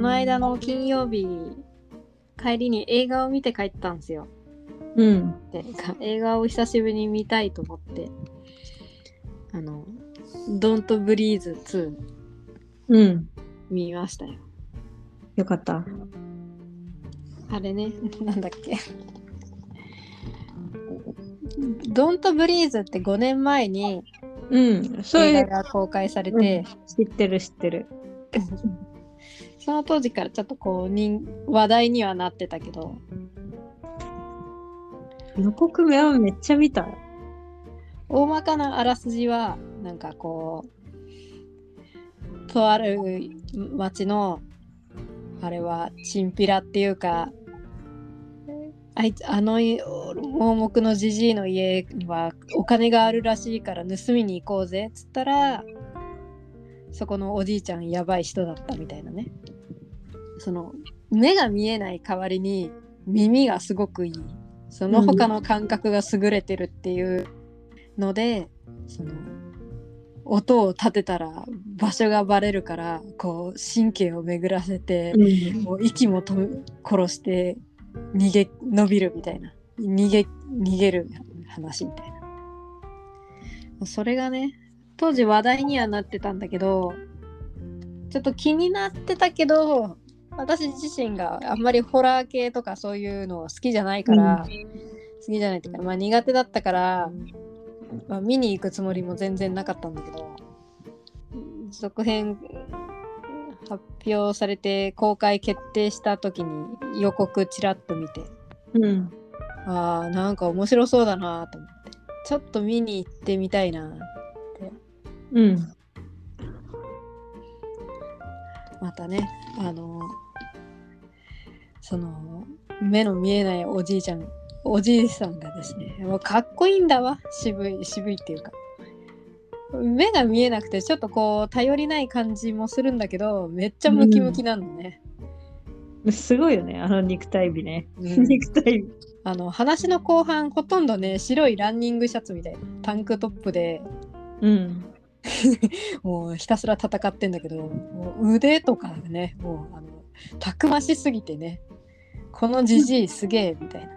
この間の金曜日帰りに映画を見て帰ったんですよ。うん。でか映画を久しぶりに見たいと思ってあの「Don't Breathe 2うん。」見ましたよ。よかった。あれね、なんだっけ。Don't Breathe って5年前にうん。そう映画が公開されて、知ってる知ってる。その当時からちょっとこう人話題にはなってたけど予告目はめっちゃ見た。大まかなあらすじはなんかこうとある町のあれはチンピラっていうかあいつあの盲目のじじいの家にはお金があるらしいから盗みに行こうぜっつったらそこのおじいちゃんやばい人だったみたいなねその目が見えない代わりに耳がすごくいい。その他の感覚が優れてるっていうので、その音を立てたら場所がバレるからこう神経を巡らせて、うん。もう息もと殺して逃げ伸びるみたいな。逃げ逃げる話みたいな。それがね当時話題にはなってたんだけどちょっと気になってたけど私自身があんまりホラー系とかそういうの好きじゃないから、好きじゃないっていうか、まあ、苦手だったから、まあ、見に行くつもりも全然なかったんだけど続編発表されて公開決定した時に予告ちらっと見てうん。あーなんか面白そうだなと思ってちょっと見に行ってみたいなうん。またねあのその目の見えないおじいちゃんおじいさんがですねもうかっこいいんだわ渋い渋いっていうか目が見えなくてちょっとこう頼りない感じもするんだけどめっちゃムキムキなんだね、すごいよね、あの肉体美ね。うん肉体美。あの話の後半ほとんどね白いランニングシャツみたいなタンクトップでうん。もうひたすら戦ってんだけどもう腕とかねもうあのたくましすぎてねこのじじいすげえみたいな。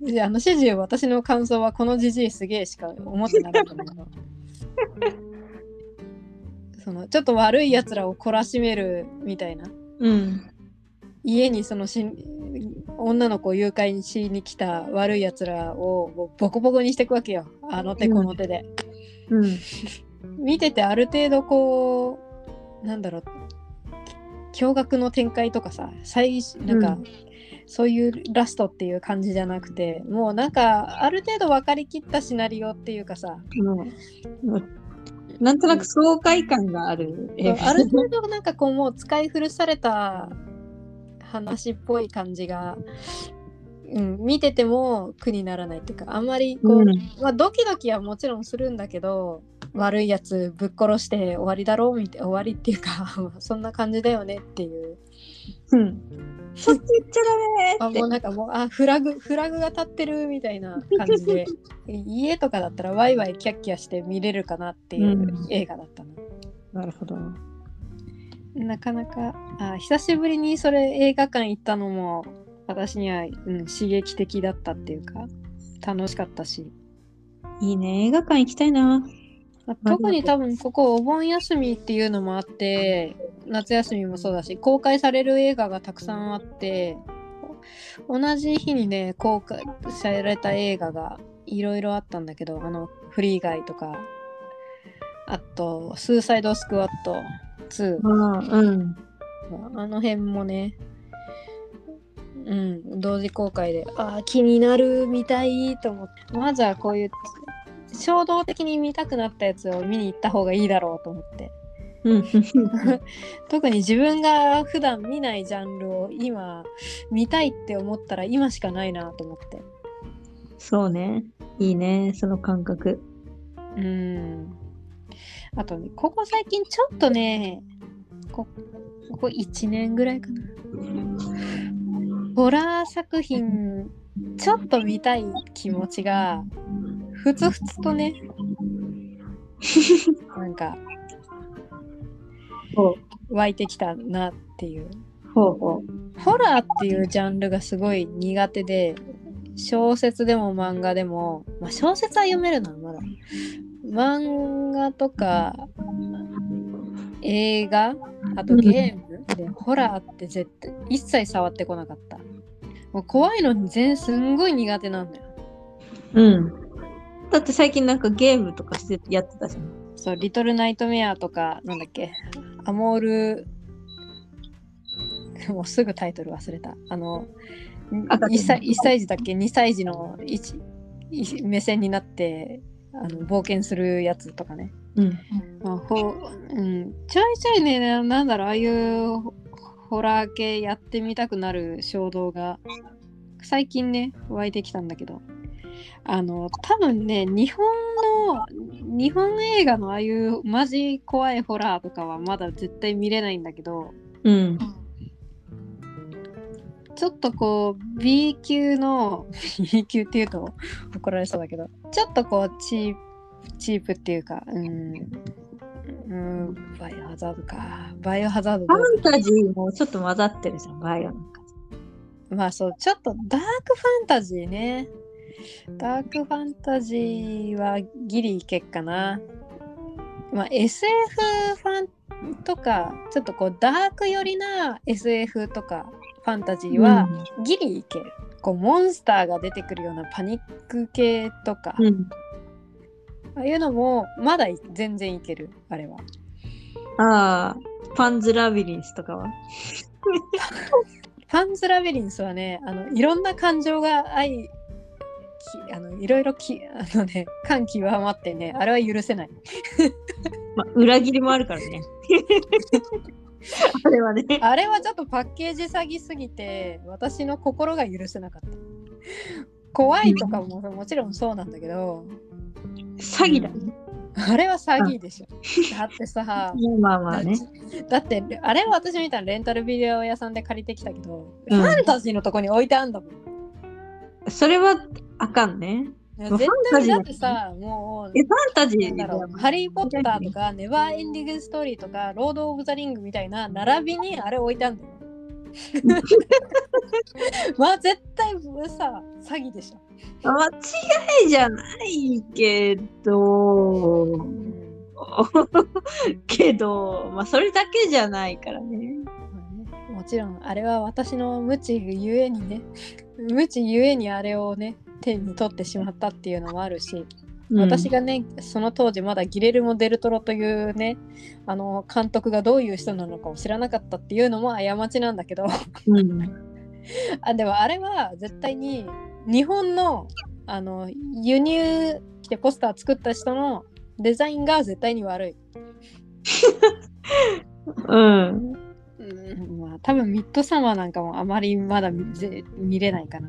であの始終私の感想はこのじじいすげえしか思ってなかったんだけど そのちょっと悪いやつらを懲らしめるみたいなうん。家にそのしん女の子を誘拐しに来た悪いやつらをボコボコにしていくわけよあの手この手で。うん。見ててある程度こうなんだろう驚愕の展開とかさ最なんか、うん。そういうラストっていう感じじゃなくてもうなんかある程度分かりきったシナリオっていうかさもうもうなんとなく爽快感がある。映画。ある程度なんかこうもう使い古された話っぽい感じが、うん、見てても苦にならないっていうかあんまりこう、うんまあ、ドキドキはもちろんするんだけど悪いやつぶっ殺して終わりだろうみたい終わりっていうか そんな感じだよねっていううん。そっち行っちゃダメーってあもう。なんかもうあフラグフラグが立ってるみたいな感じで 家とかだったらワイワイキャッキャして見れるかなっていううん映画だったの。なるほど。なかなかあ久しぶりにそれ映画館行ったのも私には、うん、刺激的だったっていうか楽しかったし、いいね、映画館行きたいな。まあ特に多分ここお盆休みっていうのもあって夏休みもそうだし公開される映画がたくさんあって同じ日にね公開された映画がいろいろあったんだけどあのフリーガイとかあとスーサイドスクワット2ああ、うん。あの辺もね、うん、同時公開で、ああ、気になる、見たいと思って、まずはこういう、衝動的に見たくなったやつを見に行った方がいいだろうと思って。うん。特に自分が普段見ないジャンルを今、見たいって思ったら今しかないなと思って。そうね。いいね、その感覚。うん。あとね、ここ最近ちょっとね、こここ1年ぐらいかな。ホラー作品、ちょっと見たい気持ちが、ふつふつとね、なんか、ほ湧いてきたなっていう。うほう。ほホラーっていうジャンルがすごい苦手で小説でも漫画でも、まあ、小説は読めるなまだ。漫画とか映画あとゲームでホラーって絶対一切触ってこなかったもう怖いのに全すんごい苦手なんだよう。うん。だって最近なんかゲームとかしてやってたじゃん。そうリトルナイトメアとかなんだっけアモールもうすぐタイトル忘れたあの赤ちゃん1歳 ,1 歳児だっけ？2歳児の目線になってあの冒険するやつとかね、うん。まあほうん、ちょいちょいねななんだろうああいうホホラー系やってみたくなる衝動が最近ね湧いてきたんだけどあの多分ね日本の日本映画のああいうマジ怖いホラーとかはまだ絶対見れないんだけどうん。ちょっとこう B 級の B 級っていうと怒られそうだけどちょっとこうチープチープっていうかうん。うんバイオハザードか。バイオハザードファンタジーもちょっと混ざってるじゃん、バイオなんか。まあそうちょっとダークファンタジーね。ダークファンタジーはギリいけっかな。まあ SF ファンとかちょっとこうダーク寄りな SF とかファンタジーはギリいける、こうモンスターが出てくるようなパニック系とか、うん、うん。ああいうのもまだい全然いけるあれはああ、パンズラビリンスとかは？パンズラビリンスはねあのいろんな感情が相きあのいろいろきあのね感極まってねあれは許せないまあ、裏切りもあるからね。あれはね。あれはちょっとパッケージ詐欺すぎて私の心が許せなかった怖いとかももちろんそうなんだけど詐欺だ。ね。あれは詐欺でしょ。だってさ。まあまあね。だってあれは私みたいなレンタルビデオ屋さんで借りてきたけど、うん。ファンタジーのとこに置いてあんだもん。それはあかんね。絶対だってさもうえ、ファンタジーなんだろうハリー・ポッターとかネバーエンディング・ストーリーとかロード・オブ・ザ・リングみたいな並びにあれ置いてあんだよ まあ絶対さ詐欺でしょ、間違いじゃないけど、けど、まあそれだけじゃないからね。もちろんあれは私の無知ゆえにね無知ゆえにあれをね手に取ってしまったっていうのもあるし、私がねその当時まだギレルモ・デルトロというねあの監督がどういう人なのかを知らなかったっていうのも過ちなんだけどうん、あでもあれは絶対に日本のあの輸入してポスター作った人のデザインが絶対に悪い。うん。うん、まあ多分ミッドサマーなんかもあまりまだ見れないかな。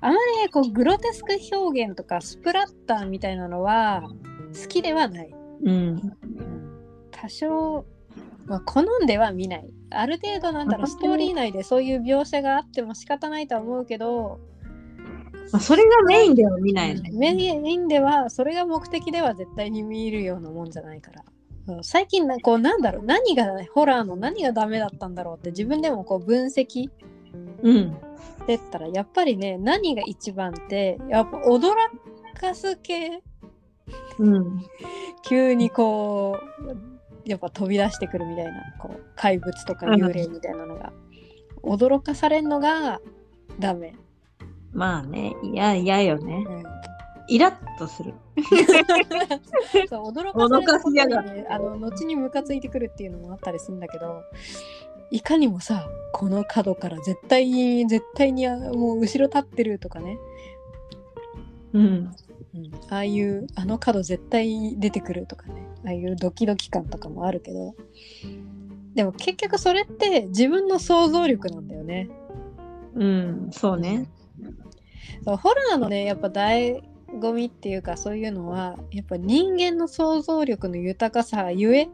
あまりねこうグロテスク表現とかスプラッターみたいなのは好きではない。うん。うん多少、まあ、好んでは見ない。ある程度なんだろうストーリー内でそういう描写があっても仕方ないとは思うけど、まあ、それがメインでは見ないよね。メインではそれが目的では絶対に見るようなもんじゃないから。最近なこうなんだろう何がホラーの何がダメだったんだろうって自分でもこう分析うん。してったらやっぱりね何が一番ってやっぱ驚かす系うん。急にこうやっぱ飛び出してくるみたいなこう怪物とか幽霊みたいなのが驚かされるのがダメ。まあね、いや、嫌よね。うんイラッとする。そう驚驚かかされすやがることにね あの後にムカついてくるっていうのもあったりするんだけどいかにもさこの角から絶対に絶対にあもう後ろ立ってるとかね、うん。うん、ああいうあの角絶対出てくるとかね。ああいうドキドキ感とかもあるけど。でも結局それって自分の想像力なんだよね。うん、そうね。そうホラーのねやっぱ醍醐味っていうかそういうのはやっぱ人間の想像力の豊かさゆえ。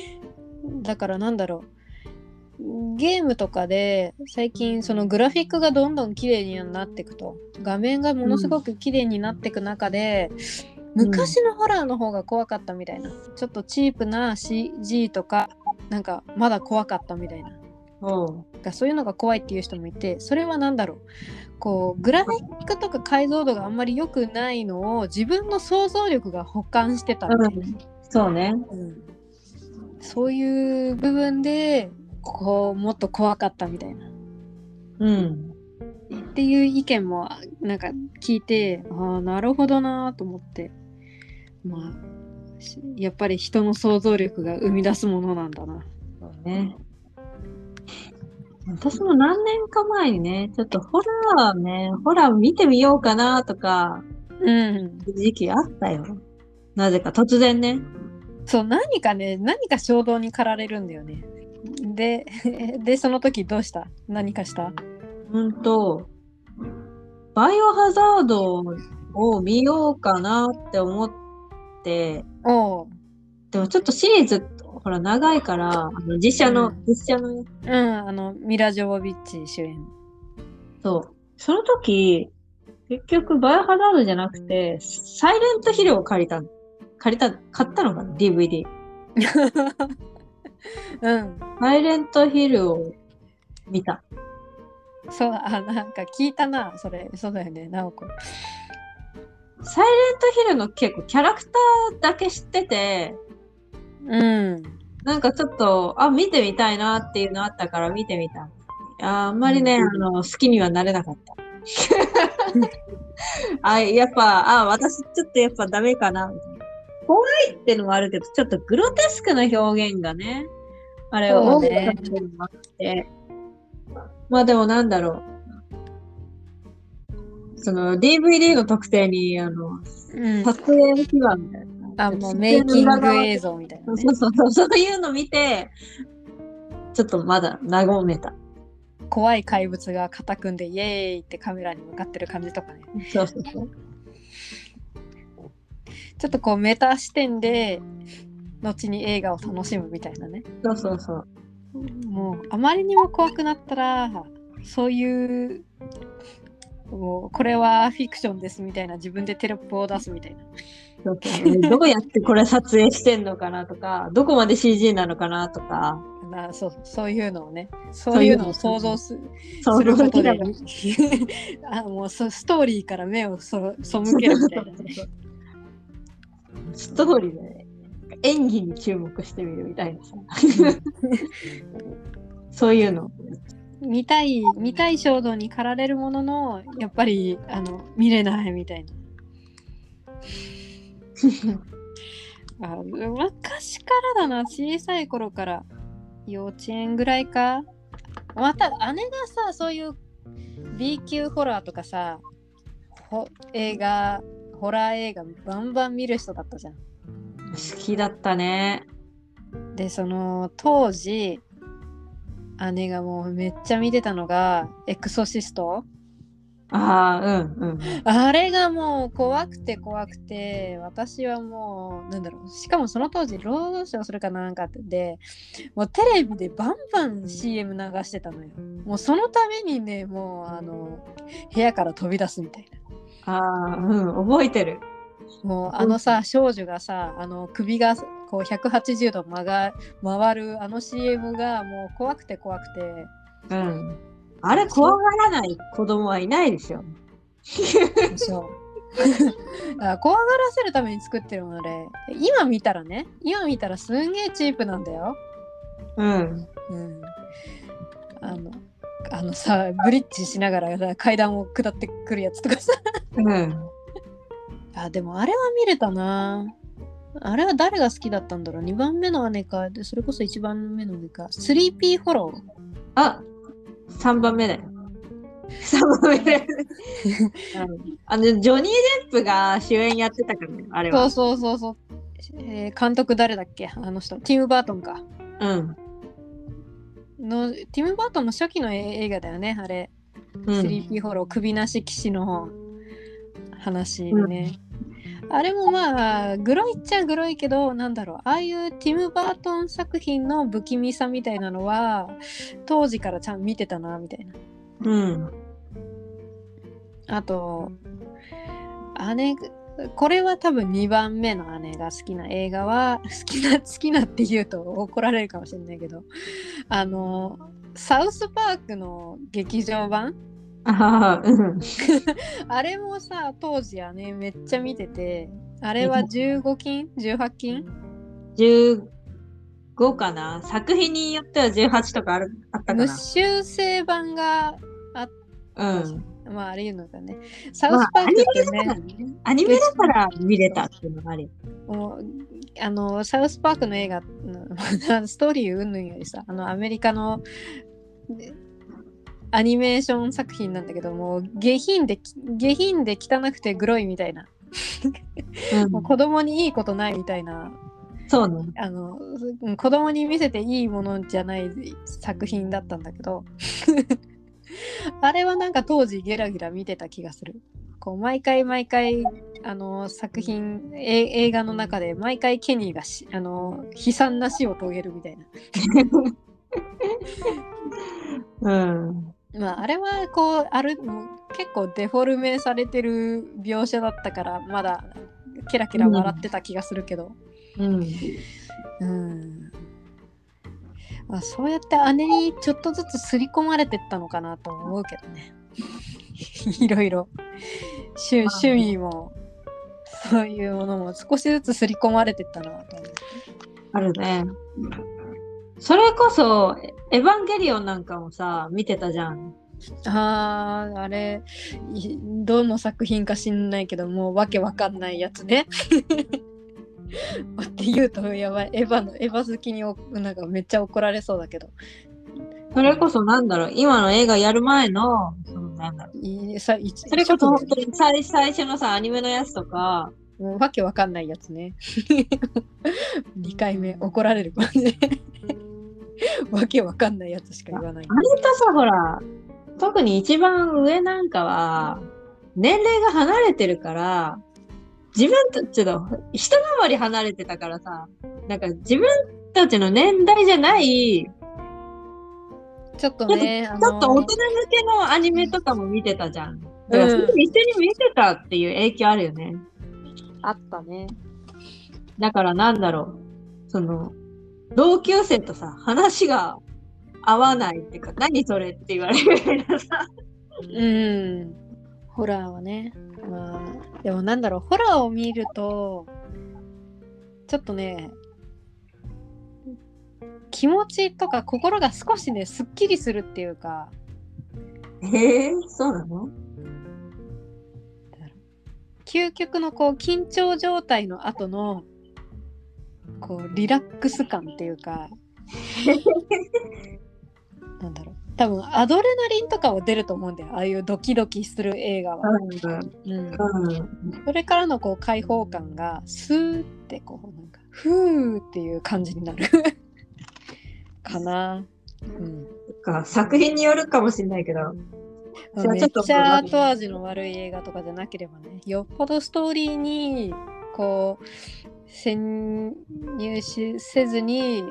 だからなんだろうゲームとかで最近そのグラフィックがどんどん綺麗になっていくと。画面がものすごく綺麗になっていく中で、昔のホラーの方が怖かったみたいな、ちょっとチープな CG とかなんかまだ怖かったみたいな。おうがそういうのが怖いっていう人もいてそれは何だろう。こうグラフィックとか解像度があんまり良くないのを自分の想像力が補完してたみたいな、そうね。うん。そういう部分でこうもっと怖かったみたいなうん。っていう意見もなんか聞いてああなるほどなと思ってまあしやっぱり人の想像力が生み出すものなんだな。そうね。私も何年か前にね、ちょっとホラーね、ホラー見てみようかなとか、うん、時期あったよ。なぜか突然ね。そう何かね何か衝動に駆られるんだよね。で でその時どうした？何かした？ほんと、バイオハザードを見ようかなって思って、おうでもちょっとシリーズ、ほら長いから、あの実写の、うん実写のやつうんあのミラ・ジョボビッチ主演。そう。その時、結局バイオハザードじゃなくて、サイレントヒルを借りたの。借りた、買ったのかな ?DVD。うんサイレントヒルを見た。そうあなんか聞いたなそれそうだよね直子。サイレントヒルの結構キャラクターだけ知ってて、うんなんかちょっと、あ、見てみたいなっていうのあったから見てみた。ああんまりね、うんあの、好きにはなれなかった。あ、やっぱ、あ、私ちょっとやっぱダメかな、みたいな。怖いってのもあるけど、ちょっとグロテスクな表現がね、あれ多かったそうねあって。まあでもなんだろう。その DVD の特定に、あの、うん、撮影の秘話みたいな。あもうメイキング映像みたいな、ね。そうそうそう、そういうの見て、ちょっとまだ和めた。怖い怪物が肩組んでイエーイってカメラに向かってる感じとかねそうそうそう。ちょっとこうメタ視点で後に映画を楽しむみたいなね。そうそうそう。もうあまりにも怖くなったらそういうもうこれはフィクションですみたいな自分でテロップを出すみたいな。どうやってこれ撮影してんのかなとか、どこまで CG なのかなとか、なそうそういうのをね。そういうのを想像すすることで。あもうそストーリーから目をそ背けるみたいなねストーリーで、ね、演技に注目してみるみたいなさ。そういうの。見たい見たい衝動に駆られるもののやっぱりあの見れないみたいな。あ昔からだな。小さい頃から。幼稚園ぐらいか。また姉がさそういう B 級ホラーとかさほ映画ホラー映画バンバン見る人だったじゃん。好きだったね。でその当時姉がもうめっちゃ見てたのがエクソシスト。ああ、うんうん。あれがもう怖くて怖くて私はもうなんだろう。しかもその当時労働省それかなんかでもうテレビでバンバン CM 流してたのよ。もうそのためにねもうあの部屋から飛び出すみたいなああ、うん、覚えてる。もうあのさ少女がさあの首がこう180度曲が回るあの CM がもう怖くて怖くてうん。あれ怖がらない子供はいないでしょ。そうだから怖がらせるために作ってるので今見たらね今見たらすんげえチープなんだよ。うん。うん、あのあのさブリッジしながら階段を下ってくるやつとかさうん。あでもあれは見れたなあれは誰が好きだったんだろう2番目の姉かでそれこそ1番目の姉か 3P フォローあ、3番目だよ。3番目だよ。う んあの、ジョニー・デップが主演やってたからね、あれは。そうそうそうそう、えー監督誰だっけ？あの人ティム・バートンかうん。のティム・バートンの初期の映画だよねあれ、うん。3P フォロー首なし騎士の話でね、あれもまあグロいっちゃグロいけどなんだろうああいうティム・バートン作品の不気味さみたいなのは当時からちゃんと見てたなみたいなうん。あと姉これは多分2番目の姉が好きな映画は好きな 好きなって言うと怒られるかもしれないけどあのサウスパークの劇場版？ああ、うん。あれもさ当時はねめっちゃ見ててあれは15金？18金？15かな？作品によっては18とかあるあったか無な。修正版がうん。まあありいうのだねサウスパークってね、アニメだから見れたっていうのがあるよ。もうあのサウスパークの映画のストーリー云々よりさあのアメリカのでアニメーション作品なんだけどもう下品で下品で汚くてグロいみたいな、もう子供にいいことないみたいなそうね。あのうん子供に見せていいものじゃない作品だったんだけど あれはなんか当時ゲラゲラ見てた気がする。こう毎回毎回あの作品え映画の中で毎回ケニーがしあの悲惨な死を遂げるみたいな。うん。まああれはこうあるもう結構デフォルメされてる描写だったからまだケラケラ笑ってた気がするけど。うん。うんまあ、そうやって姉にちょっとずつ刷り込まれてったのかなと思うけどね。いろいろ趣趣味もそういうものも少しずつ刷り込まれてったなと思う。あるね。それこそ、エヴァンゲリオンなんかもさ、見てたじゃん。あーあれいどの作品か知んないけどもうわけわかんないやつね。って言うとやばいエヴァのエヴァ好きにおなんかめっちゃ怒られそうだけどそれこそなんだろう、今の映画やる前の、そのなんだろう。それこそ本当に最最初のさ、アニメのやつとか、ともうわけわかんないやつね。2回目怒られる感じ。わけわかんないやつしか言わない。あれとさ、ほら、特に一番上なんかは、年齢が離れてるから、自分たちの一回り離れてたからさ、なんか自分たちの年代じゃない、ちょっとね、あちょっと大の人向けのアニメとかも見てたじゃん。だからそれ一緒に見てたっていう影響あるよね。あったね。だからなんだろう、その、同級生とさ、話が合わないっていうか、何それって言われるみたいなさ。うん。ホラーはね。まあ、でもなんだろう、ホラーを見ると、ちょっとね、気持ちとか心が少しね、すっきりするっていうか、ええそうなの？究極のこう緊張状態の後のこうリラックス感っていうか。なんだろう多分アドレナリンとかは出ると思うんだよ。ああいうドキドキする映画は、うん、うん。それからのこう開放感がスーってこうなんかフーっていう感じになる。かな、うん、か。作品によるかもしれないけど。めっちょっとちゃ後味の悪い映画とかじゃなければね。よっぽどストーリーにこう潜入しせずに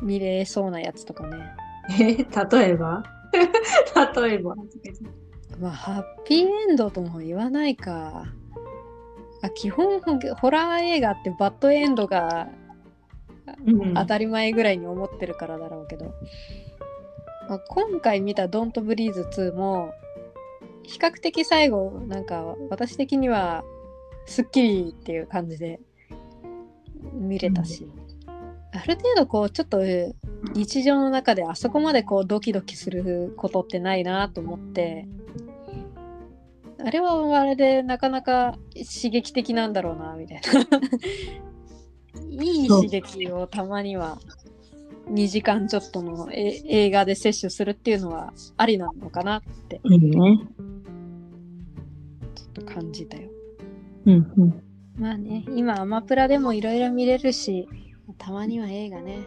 見れそうなやつとかねえ例えば？例えば。まあハッピーエンドとも言わないか。あ基本ホラー映画ってバッドエンドがうん。当たり前ぐらいに思ってるからだろうけど、まあ、今回見た「Don't Breathe 2」も比較的最後なんか私的にはすっきりっていう感じで見れたし、ある程度こうちょっと日常の中であそこまでこうドキドキすることってないなと思ってあれはあれでなかなか刺激的なんだろうなみたいないい刺激をたまには2時間ちょっとのえ映画で摂取するっていうのはありなのかなっていいね。ちょっと感じたよ。うんうん。まあね今アマプラでもいろいろ見れるしたまには映画ね